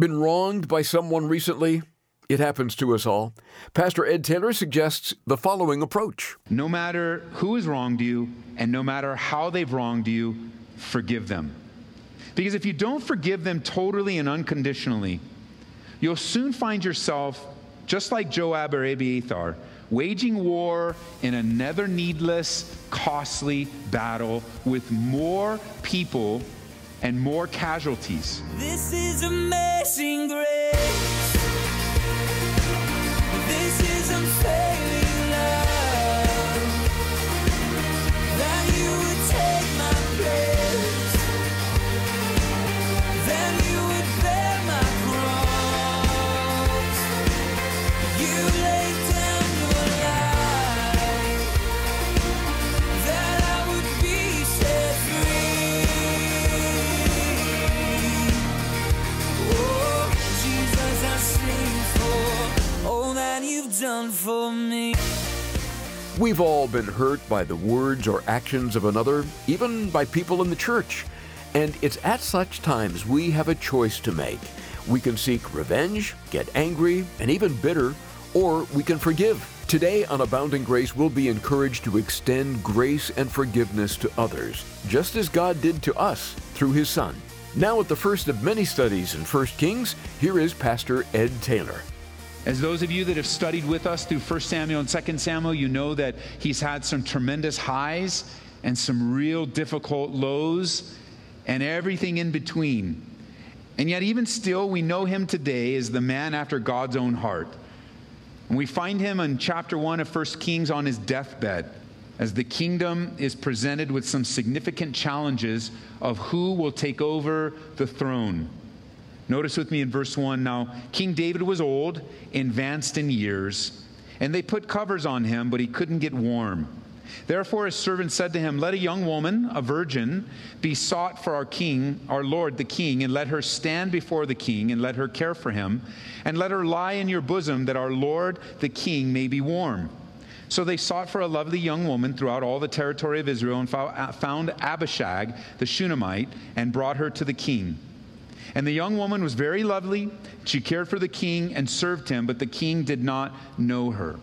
Been wronged by someone recently? It happens to us all. Pastor Ed Taylor suggests the following approach No matter who has wronged you, and no matter how they've wronged you, forgive them. Because if you don't forgive them totally and unconditionally, you'll soon find yourself, just like Joab or Abiathar, waging war in another needless, costly battle with more people and more casualties. This is amazing grace. This is unfailing We've all been hurt by the words or actions of another, even by people in the church. And it's at such times we have a choice to make. We can seek revenge, get angry, and even bitter, or we can forgive. Today on Abounding Grace, we'll be encouraged to extend grace and forgiveness to others, just as God did to us through His Son. Now, at the first of many studies in 1 Kings, here is Pastor Ed Taylor. As those of you that have studied with us through 1 Samuel and 2 Samuel, you know that he's had some tremendous highs and some real difficult lows and everything in between. And yet, even still, we know him today as the man after God's own heart. And we find him in chapter 1 of 1 Kings on his deathbed as the kingdom is presented with some significant challenges of who will take over the throne. Notice with me in verse 1 now, King David was old, advanced in years, and they put covers on him, but he couldn't get warm. Therefore, his servant said to him, Let a young woman, a virgin, be sought for our king, our Lord the king, and let her stand before the king, and let her care for him, and let her lie in your bosom, that our Lord the king may be warm. So they sought for a lovely young woman throughout all the territory of Israel, and found Abishag the Shunammite, and brought her to the king. And the young woman was very lovely. She cared for the king and served him, but the king did not know her.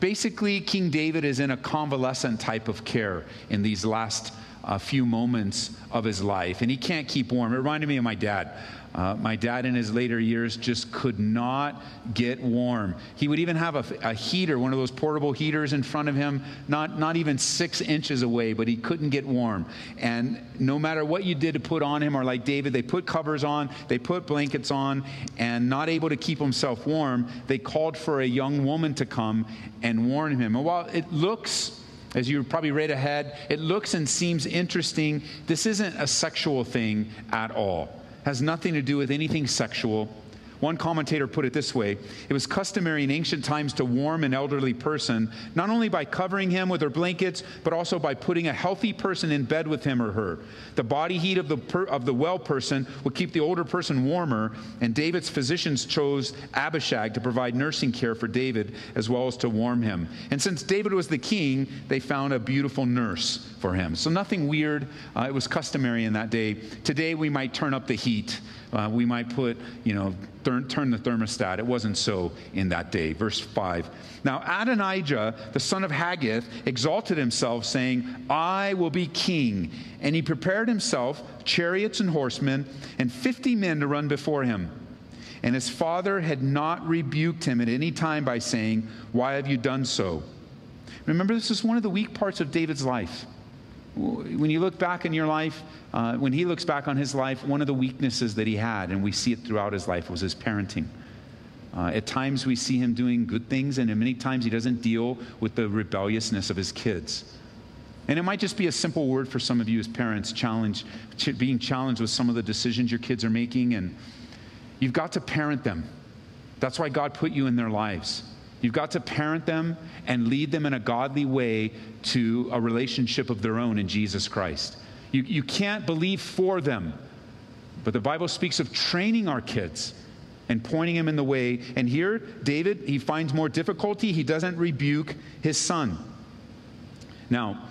Basically, King David is in a convalescent type of care in these last uh, few moments of his life, and he can't keep warm. It reminded me of my dad. Uh, my dad, in his later years, just could not get warm. He would even have a, a, heater, one of those portable heaters, in front of him, not, not even six inches away, but he couldn't get warm. And no matter what you did to put on him, or like David, they put covers on, they put blankets on, and not able to keep himself warm, they called for a young woman to come and warm him. And while it looks as you probably read ahead, it looks and seems interesting. This isn't a sexual thing at all has nothing to do with anything sexual. One commentator put it this way It was customary in ancient times to warm an elderly person, not only by covering him with her blankets, but also by putting a healthy person in bed with him or her. The body heat of the, per, of the well person would keep the older person warmer, and David's physicians chose Abishag to provide nursing care for David as well as to warm him. And since David was the king, they found a beautiful nurse for him. So nothing weird. Uh, it was customary in that day. Today we might turn up the heat. Uh, we might put, you know, turn, turn the thermostat. It wasn't so in that day. Verse 5. Now Adonijah, the son of Haggith, exalted himself, saying, I will be king. And he prepared himself chariots and horsemen, and fifty men to run before him. And his father had not rebuked him at any time by saying, Why have you done so? Remember, this is one of the weak parts of David's life when you look back in your life, uh, when he looks back on his life, one of the weaknesses that he had, and we see it throughout his life, was his parenting. Uh, at times we see him doing good things, and many times he doesn't deal with the rebelliousness of his kids. And it might just be a simple word for some of you as parents, challenge, being challenged with some of the decisions your kids are making, and you've got to parent them. That's why God put you in their lives. You've got to parent them and lead them in a godly way to a relationship of their own in Jesus Christ. You, you can't believe for them, but the Bible speaks of training our kids and pointing them in the way. And here, David, he finds more difficulty. He doesn't rebuke his son. Now,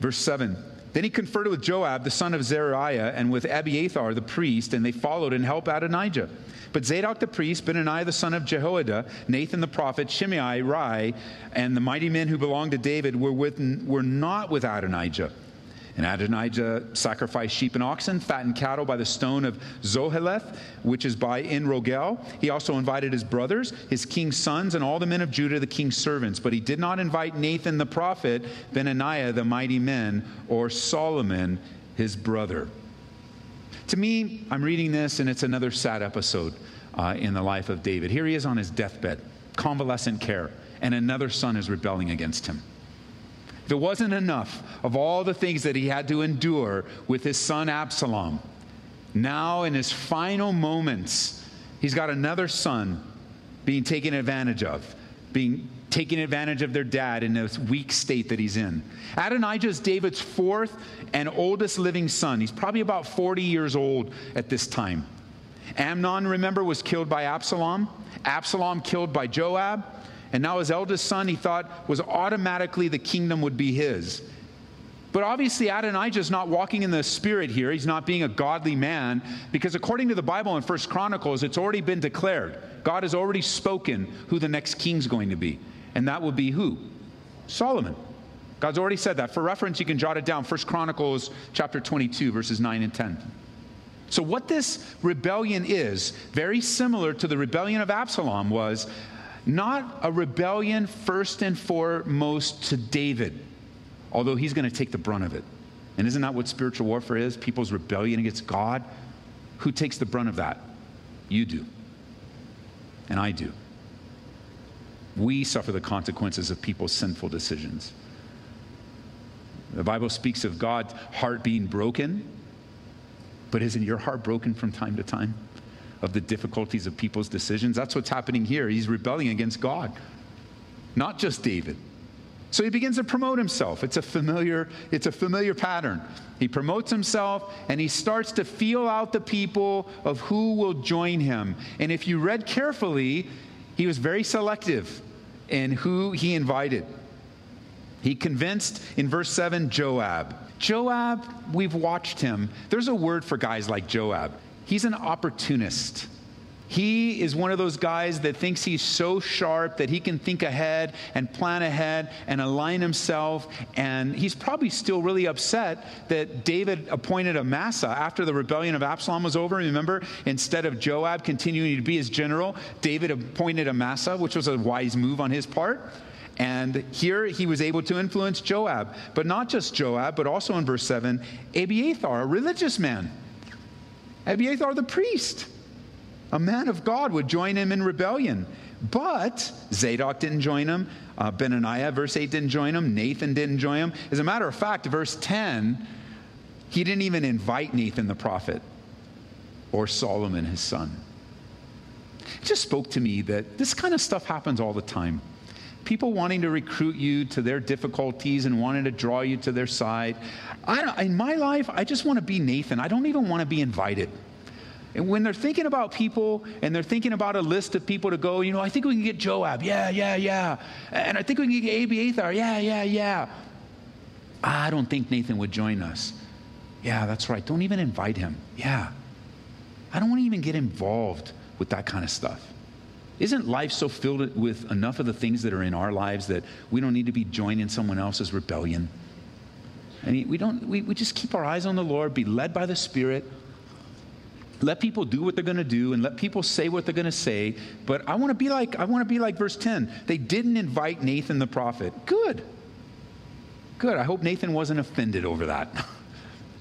verse 7 Then he conferred with Joab, the son of Zeruiah, and with Abiathar, the priest, and they followed and helped Adonijah. But Zadok the priest, Benaniah the son of Jehoiada, Nathan the prophet, Shimei, Rei, and the mighty men who belonged to David were, with, were not with Adonijah. And Adonijah sacrificed sheep and oxen, fattened cattle by the stone of Zoheleth, which is by En Rogel. He also invited his brothers, his king's sons, and all the men of Judah, the king's servants. But he did not invite Nathan the prophet, Benaniah the mighty men, or Solomon his brother. To me, I'm reading this, and it's another sad episode uh, in the life of David. Here he is on his deathbed, convalescent care, and another son is rebelling against him. It wasn't enough of all the things that he had to endure with his son Absalom, now in his final moments, he's got another son being taken advantage of, being taking advantage of their dad in this weak state that he's in. Adonijah is David's fourth and oldest living son. He's probably about 40 years old at this time. Amnon, remember, was killed by Absalom. Absalom killed by Joab. And now his eldest son, he thought, was automatically the kingdom would be his. But obviously, Adonijah is not walking in the spirit here. He's not being a godly man because, according to the Bible in First Chronicles, it's already been declared. God has already spoken who the next king's going to be. And that will be who? Solomon. God's already said that. For reference, you can jot it down. First Chronicles chapter 22, verses 9 and 10. So, what this rebellion is, very similar to the rebellion of Absalom, was not a rebellion first and foremost to David, although he's going to take the brunt of it. And isn't that what spiritual warfare is? People's rebellion against God? Who takes the brunt of that? You do. And I do. We suffer the consequences of people's sinful decisions. The Bible speaks of God's heart being broken, but isn't your heart broken from time to time? Of the difficulties of people's decisions. That's what's happening here. He's rebelling against God, not just David. So he begins to promote himself. It's a familiar, it's a familiar pattern. He promotes himself and he starts to feel out the people of who will join him. And if you read carefully, he was very selective in who he invited. He convinced in verse 7 Joab. Joab, we've watched him. There's a word for guys like Joab. He's an opportunist. He is one of those guys that thinks he's so sharp that he can think ahead and plan ahead and align himself. And he's probably still really upset that David appointed Amasa after the rebellion of Absalom was over. Remember, instead of Joab continuing to be his general, David appointed Amasa, which was a wise move on his part. And here he was able to influence Joab. But not just Joab, but also in verse 7, Abiathar, a religious man. Abiathar the priest, a man of God, would join him in rebellion. But Zadok didn't join him. Uh, Benaniah, verse 8, didn't join him. Nathan didn't join him. As a matter of fact, verse 10, he didn't even invite Nathan the prophet or Solomon his son. It just spoke to me that this kind of stuff happens all the time. People wanting to recruit you to their difficulties and wanting to draw you to their side. I in my life, I just want to be Nathan. I don't even want to be invited. And when they're thinking about people and they're thinking about a list of people to go, you know, I think we can get Joab. Yeah, yeah, yeah. And I think we can get Abiathar. Yeah, yeah, yeah. I don't think Nathan would join us. Yeah, that's right. Don't even invite him. Yeah. I don't want to even get involved with that kind of stuff. Isn't life so filled with enough of the things that are in our lives that we don't need to be joining someone else's rebellion? Mean, we don't, we, we just keep our eyes on the Lord, be led by the Spirit. Let people do what they're going to do and let people say what they're going to say. But I want to be like, I want to be like verse 10. They didn't invite Nathan the prophet. Good. Good. I hope Nathan wasn't offended over that.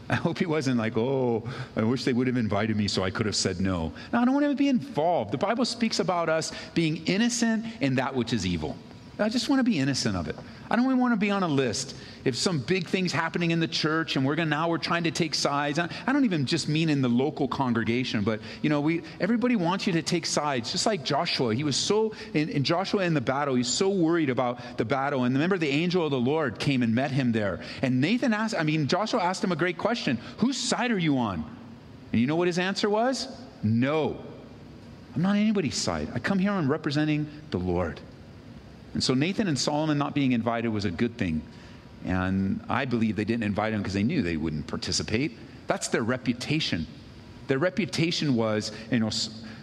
I hope he wasn't like, oh, I wish they would have invited me so I could have said no. No, I don't want to be involved. The Bible speaks about us being innocent in that which is evil. I just want to be innocent of it. I don't even want to be on a list. If some big thing's happening in the church and we're gonna now we're trying to take sides. I don't even just mean in the local congregation, but you know, we everybody wants you to take sides. Just like Joshua, he was so in, in Joshua in the battle, he's so worried about the battle. And remember, the angel of the Lord came and met him there. And Nathan asked, I mean, Joshua asked him a great question: Whose side are you on? And you know what his answer was? No. I'm not anybody's side. I come here I'm representing the Lord. And so Nathan and Solomon not being invited was a good thing. And I believe they didn't invite him because they knew they wouldn't participate. That's their reputation. Their reputation was, you know,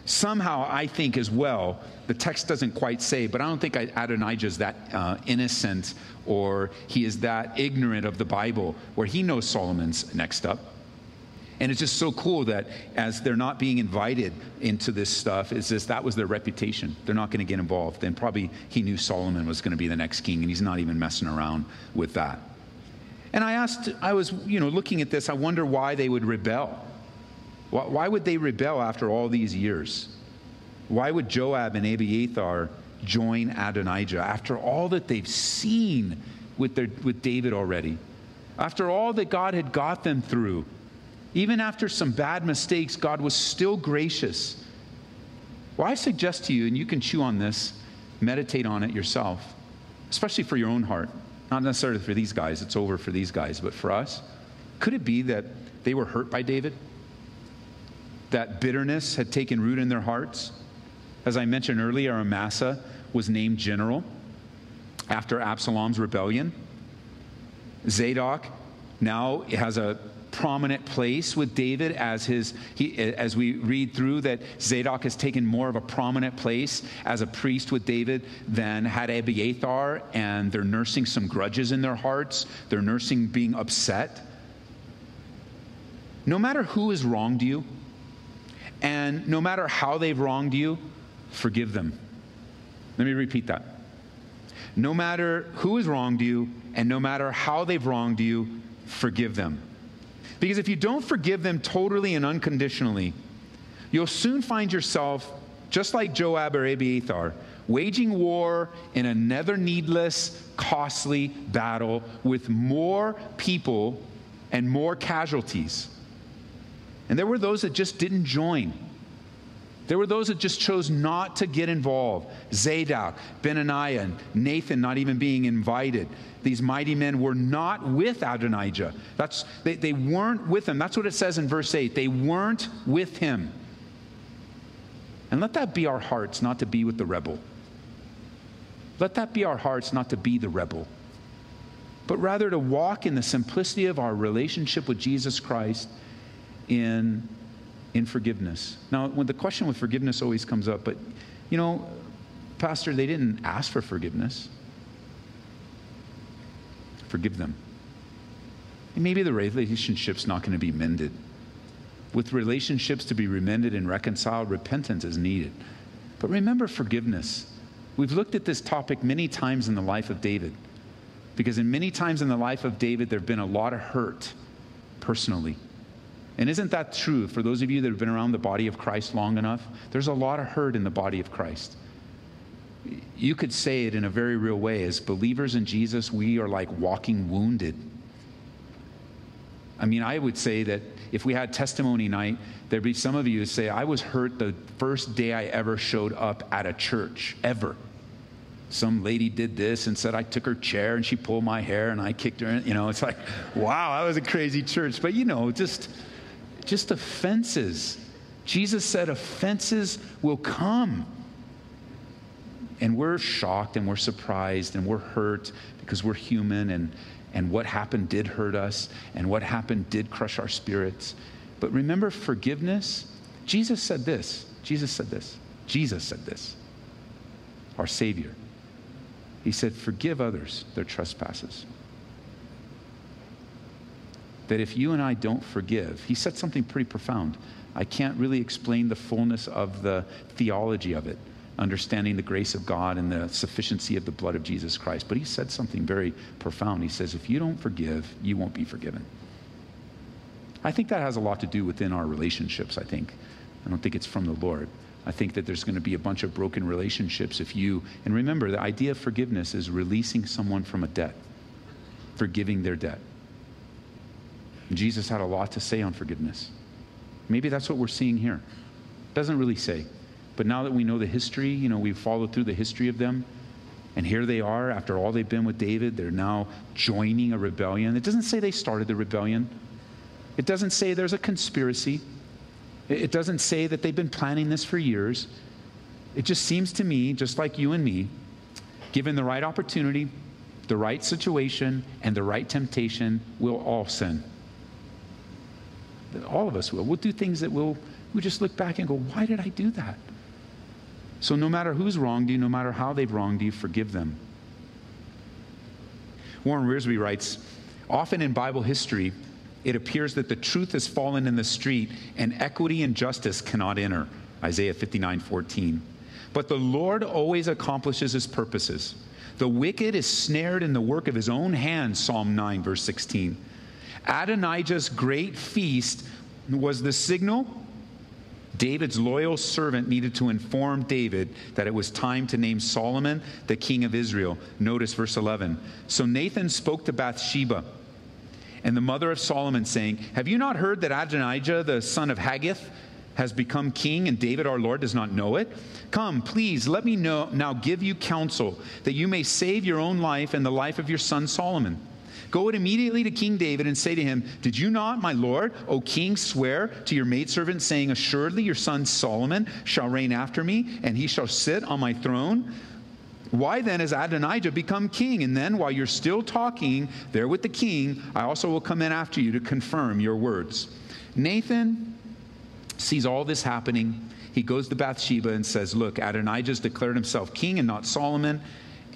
somehow I think as well, the text doesn't quite say, but I don't think Adonijah is that uh, innocent or he is that ignorant of the Bible where he knows Solomon's next up. And it's just so cool that as they're not being invited into this stuff, it's just that was their reputation. They're not going to get involved. And probably he knew Solomon was going to be the next king, and he's not even messing around with that. And I asked, I was, you know, looking at this, I wonder why they would rebel. Why, why would they rebel after all these years? Why would Joab and Abiathar join Adonijah after all that they've seen with, their, with David already? After all that God had got them through, even after some bad mistakes, God was still gracious. Well, I suggest to you, and you can chew on this, meditate on it yourself, especially for your own heart. Not necessarily for these guys, it's over for these guys, but for us. Could it be that they were hurt by David? That bitterness had taken root in their hearts? As I mentioned earlier, Amasa was named general after Absalom's rebellion. Zadok now has a prominent place with David as his he, as we read through that Zadok has taken more of a prominent place as a priest with David than had Abiathar and they're nursing some grudges in their hearts. They're nursing being upset. No matter who has wronged you and no matter how they've wronged you forgive them. Let me repeat that. No matter who has wronged you and no matter how they've wronged you forgive them because if you don't forgive them totally and unconditionally, you'll soon find yourself, just like Joab or Abiathar, waging war in another needless, costly battle with more people and more casualties. And there were those that just didn't join. There were those that just chose not to get involved. Zadok, Benaiah, and Nathan not even being invited. These mighty men were not with Adonijah. That's, they, they weren't with him. That's what it says in verse 8. They weren't with him. And let that be our hearts, not to be with the rebel. Let that be our hearts, not to be the rebel, but rather to walk in the simplicity of our relationship with Jesus Christ in in forgiveness. Now, when the question with forgiveness always comes up, but you know, Pastor, they didn't ask for forgiveness. Forgive them. And maybe the relationship's not going to be mended. With relationships to be remended and reconciled, repentance is needed. But remember forgiveness. We've looked at this topic many times in the life of David. Because in many times in the life of David, there have been a lot of hurt personally. And isn't that true for those of you that have been around the body of Christ long enough? There's a lot of hurt in the body of Christ. You could say it in a very real way. As believers in Jesus, we are like walking wounded. I mean, I would say that if we had testimony night, there'd be some of you who say, I was hurt the first day I ever showed up at a church, ever. Some lady did this and said I took her chair and she pulled my hair and I kicked her. You know, it's like, wow, that was a crazy church. But you know, just just offenses. Jesus said offenses will come. And we're shocked and we're surprised and we're hurt because we're human and, and what happened did hurt us and what happened did crush our spirits. But remember, forgiveness. Jesus said this. Jesus said this. Jesus said this. Our Savior. He said, Forgive others their trespasses that if you and I don't forgive, he said something pretty profound. I can't really explain the fullness of the theology of it, understanding the grace of God and the sufficiency of the blood of Jesus Christ. But he said something very profound. He says, if you don't forgive, you won't be forgiven. I think that has a lot to do within our relationships, I think. I don't think it's from the Lord. I think that there's going to be a bunch of broken relationships if you, and remember, the idea of forgiveness is releasing someone from a debt, forgiving their debt. Jesus had a lot to say on forgiveness. Maybe that's what we're seeing here. Doesn't really say. But now that we know the history, you know, we've followed through the history of them, and here they are, after all they've been with David, they're now joining a rebellion. It doesn't say they started the rebellion, it doesn't say there's a conspiracy, it doesn't say that they've been planning this for years. It just seems to me, just like you and me, given the right opportunity, the right situation and the right temptation, we'll all sin. All of us will. We'll do things that we'll, we just look back and go, why did I do that? So no matter who's wronged you, no matter how they've wronged you, forgive them. Warren Wiersbe writes, often in Bible history, it appears that the truth has fallen in the street and equity and justice cannot enter. Isaiah 59 14. But the Lord always accomplishes his purposes. The wicked is snared in the work of his own hands, Psalm 9, verse 16. Adonijah's great feast was the signal David's loyal servant needed to inform David that it was time to name Solomon the king of Israel. Notice verse 11. So Nathan spoke to Bathsheba and the mother of Solomon, saying, Have you not heard that Adonijah, the son of Haggith, has become king, and David our Lord does not know it? Come, please, let me know, now give you counsel, that you may save your own life and the life of your son Solomon. Go immediately to King David and say to him, Did you not, my lord, O king, swear to your maidservant, saying, Assuredly your son Solomon shall reign after me, and he shall sit on my throne? Why then has Adonijah become king? And then, while you're still talking there with the king, I also will come in after you to confirm your words. Nathan sees all this happening. He goes to Bathsheba and says, Look, Adonijah's declared himself king and not Solomon.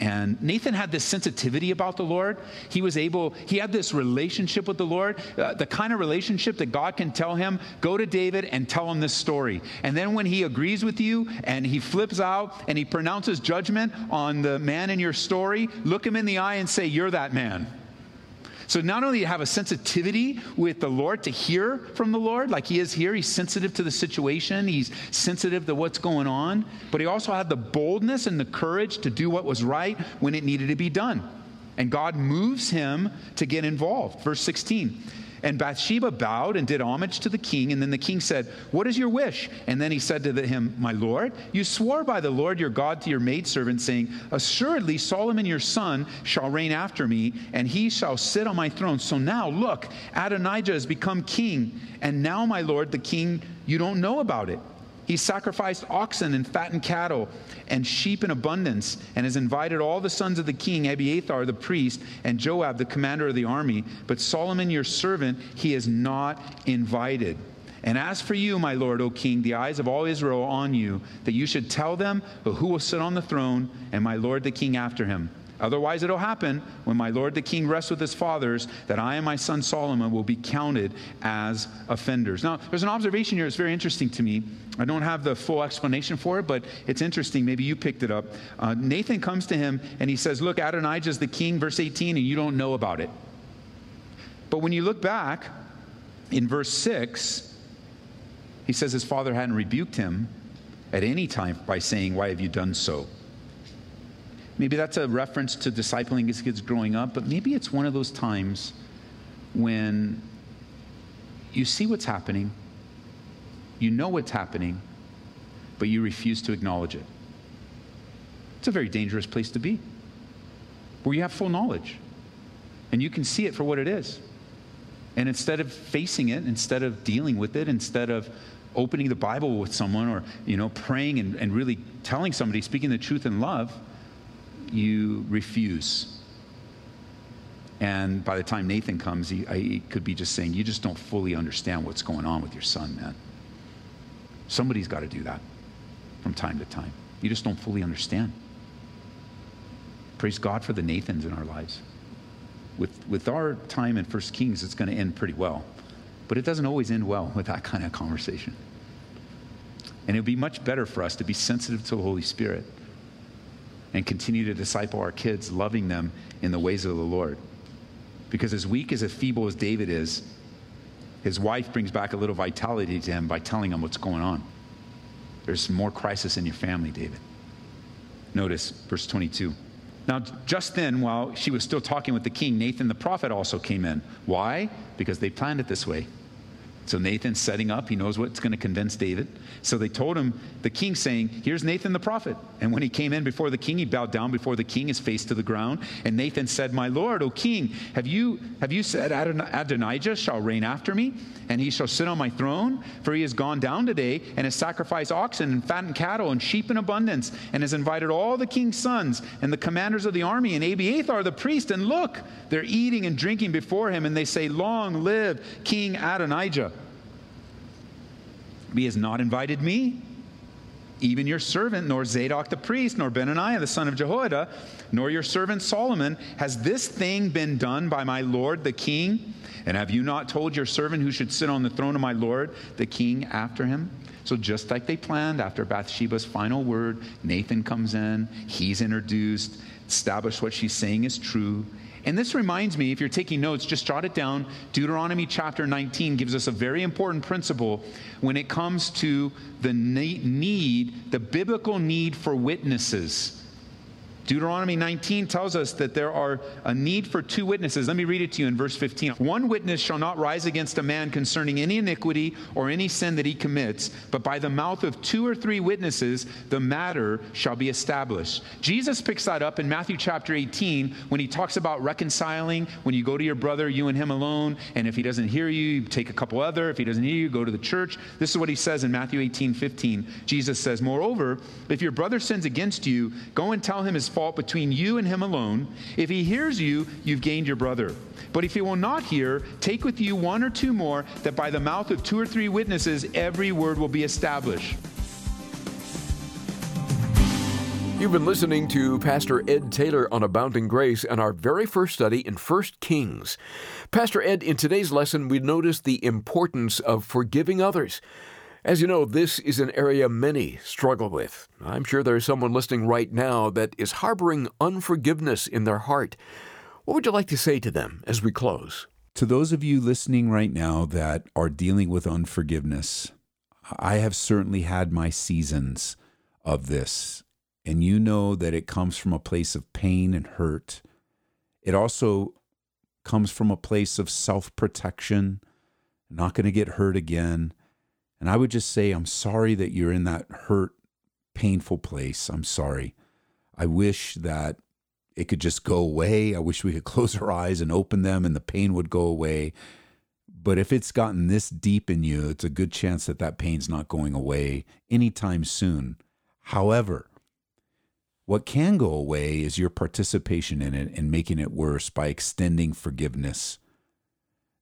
And Nathan had this sensitivity about the Lord. He was able, he had this relationship with the Lord, uh, the kind of relationship that God can tell him, go to David and tell him this story. And then when he agrees with you and he flips out and he pronounces judgment on the man in your story, look him in the eye and say, You're that man. So not only have a sensitivity with the Lord to hear from the Lord, like he is here, he's sensitive to the situation, he's sensitive to what's going on, but he also had the boldness and the courage to do what was right when it needed to be done. And God moves him to get involved. Verse 16. And Bathsheba bowed and did homage to the king. And then the king said, What is your wish? And then he said to him, My lord, you swore by the Lord your God to your maidservant, saying, Assuredly Solomon your son shall reign after me, and he shall sit on my throne. So now, look, Adonijah has become king. And now, my lord, the king, you don't know about it. He sacrificed oxen and fattened cattle and sheep in abundance, and has invited all the sons of the king, Abiathar the priest, and Joab the commander of the army. But Solomon your servant he is not invited. And as for you, my lord, O king, the eyes of all Israel are on you, that you should tell them who will sit on the throne, and my lord the king after him. Otherwise, it'll happen when my lord the king rests with his fathers that I and my son Solomon will be counted as offenders. Now, there's an observation here that's very interesting to me. I don't have the full explanation for it, but it's interesting. Maybe you picked it up. Uh, Nathan comes to him and he says, Look, Adonijah's the king, verse 18, and you don't know about it. But when you look back in verse 6, he says his father hadn't rebuked him at any time by saying, Why have you done so? Maybe that's a reference to discipling his kids growing up, but maybe it's one of those times when you see what's happening, you know what's happening, but you refuse to acknowledge it. It's a very dangerous place to be, where you have full knowledge and you can see it for what it is. And instead of facing it, instead of dealing with it, instead of opening the Bible with someone or, you know, praying and, and really telling somebody, speaking the truth in love, you refuse. And by the time Nathan comes, he, he, could be just saying, You just don't fully understand what's going on with your son, man. Somebody's got to do that from time to time. You just don't fully understand. Praise God for the Nathans in our lives. With, with our time in First Kings, it's going to end pretty well. But it doesn't always end well with that kind of conversation. And it would be much better for us to be sensitive to the Holy Spirit and continue to disciple our kids, loving them in the ways of the Lord. Because as weak as, as feeble as David is, his wife brings back a little vitality to him by telling him what's going on. There's more crisis in your family, David. Notice verse 22. Now, just then, while she was still talking with the king, Nathan the prophet also came in. Why? Because they planned it this way. So Nathan's setting up. He knows what's going to convince David. So they told him, the king saying, Here's Nathan the prophet. And when he came in before the king, he bowed down before the king, his face to the ground. And Nathan said, My lord, O king, have you, have you said Adon- Adonijah shall reign after me? And he shall sit on my throne? For he has gone down today and has sacrificed oxen and fattened cattle and sheep in abundance, and has invited all the king's sons and the commanders of the army and Abiathar the priest. And look, they're eating and drinking before him, and they say, Long live King Adonijah. He has not invited me, even your servant, nor Zadok the priest, nor Benaniah the son of Jehoiada, nor your servant Solomon. Has this thing been done by my lord the king? And have you not told your servant who should sit on the throne of my lord the king after him? So, just like they planned, after Bathsheba's final word, Nathan comes in, he's introduced, established what she's saying is true. And this reminds me, if you're taking notes, just jot it down. Deuteronomy chapter 19 gives us a very important principle when it comes to the need, the biblical need for witnesses. Deuteronomy 19 tells us that there are a need for two witnesses. Let me read it to you in verse 15. One witness shall not rise against a man concerning any iniquity or any sin that he commits, but by the mouth of two or three witnesses the matter shall be established. Jesus picks that up in Matthew chapter 18 when he talks about reconciling. When you go to your brother, you and him alone, and if he doesn't hear you, you take a couple other. If he doesn't hear you, go to the church. This is what he says in Matthew 18 15. Jesus says, Moreover, if your brother sins against you, go and tell him his fault between you and him alone. If he hears you, you've gained your brother. But if he will not hear, take with you one or two more, that by the mouth of two or three witnesses every word will be established. You've been listening to Pastor Ed Taylor on Abounding Grace and our very first study in 1 Kings. Pastor Ed, in today's lesson, we noticed the importance of forgiving others. As you know, this is an area many struggle with. I'm sure there's someone listening right now that is harboring unforgiveness in their heart. What would you like to say to them as we close? To those of you listening right now that are dealing with unforgiveness, I have certainly had my seasons of this, and you know that it comes from a place of pain and hurt. It also comes from a place of self protection, not going to get hurt again. And I would just say, I'm sorry that you're in that hurt, painful place. I'm sorry. I wish that it could just go away. I wish we could close our eyes and open them and the pain would go away. But if it's gotten this deep in you, it's a good chance that that pain's not going away anytime soon. However, what can go away is your participation in it and making it worse by extending forgiveness.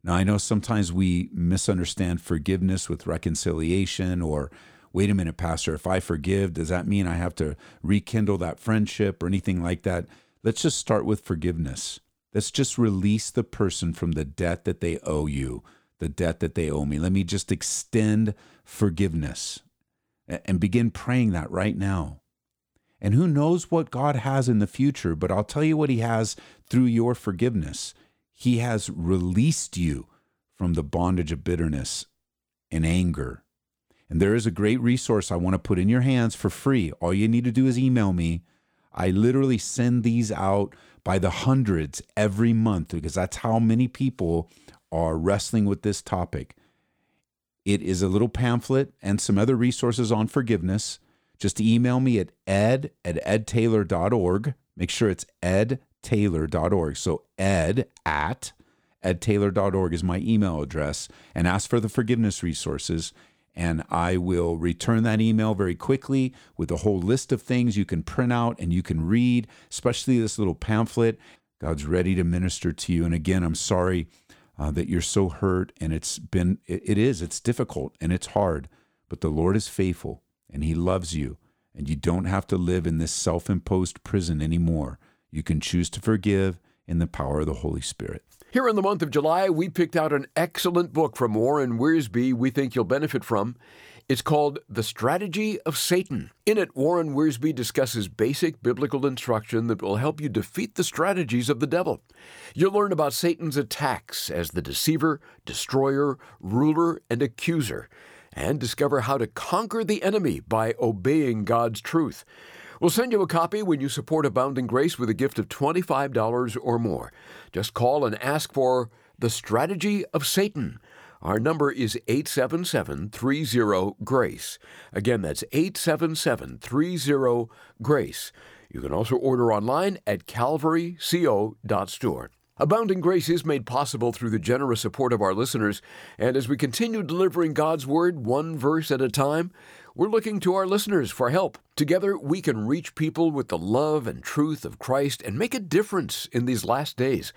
Now, I know sometimes we misunderstand forgiveness with reconciliation or, wait a minute, Pastor, if I forgive, does that mean I have to rekindle that friendship or anything like that? Let's just start with forgiveness. Let's just release the person from the debt that they owe you, the debt that they owe me. Let me just extend forgiveness and begin praying that right now. And who knows what God has in the future, but I'll tell you what He has through your forgiveness. He has released you from the bondage of bitterness and anger. And there is a great resource I want to put in your hands for free. All you need to do is email me. I literally send these out by the hundreds every month because that's how many people are wrestling with this topic. It is a little pamphlet and some other resources on forgiveness. Just email me at ed at edtaylor.org. Make sure it's edtaylor.org. So ed at edtaylor.org is my email address and ask for the forgiveness resources. And I will return that email very quickly with a whole list of things you can print out and you can read, especially this little pamphlet. God's ready to minister to you. And again, I'm sorry uh, that you're so hurt. And it's been, it, it is, it's difficult and it's hard, but the Lord is faithful and He loves you. And you don't have to live in this self imposed prison anymore. You can choose to forgive in the power of the Holy Spirit. Here in the month of July, we picked out an excellent book from Warren Wiersbe we think you'll benefit from. It's called The Strategy of Satan. In it, Warren Wiersbe discusses basic biblical instruction that will help you defeat the strategies of the devil. You'll learn about Satan's attacks as the deceiver, destroyer, ruler, and accuser, and discover how to conquer the enemy by obeying God's truth. We'll send you a copy when you support Abounding Grace with a gift of $25 or more. Just call and ask for The Strategy of Satan. Our number is 877 30 GRACE. Again, that's 877 30 GRACE. You can also order online at calvaryco.store. Abounding Grace is made possible through the generous support of our listeners, and as we continue delivering God's Word one verse at a time, we're looking to our listeners for help. Together, we can reach people with the love and truth of Christ and make a difference in these last days.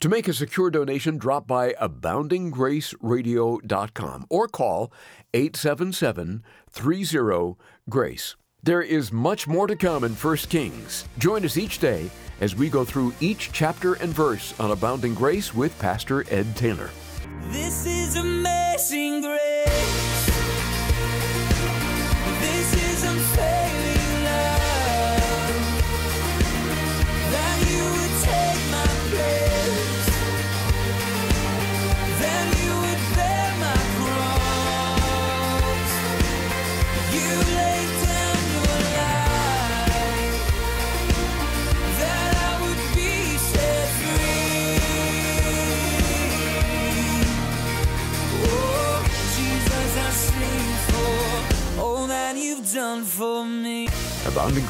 To make a secure donation, drop by aboundinggraceradio.com or call 877 30 GRACE. There is much more to come in 1 Kings. Join us each day as we go through each chapter and verse on Abounding Grace with Pastor Ed Taylor. This is amazing grace.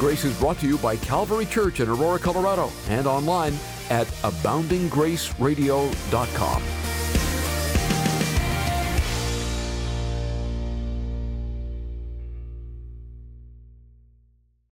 Grace is brought to you by Calvary Church in Aurora, Colorado, and online at aboundinggraceradio.com.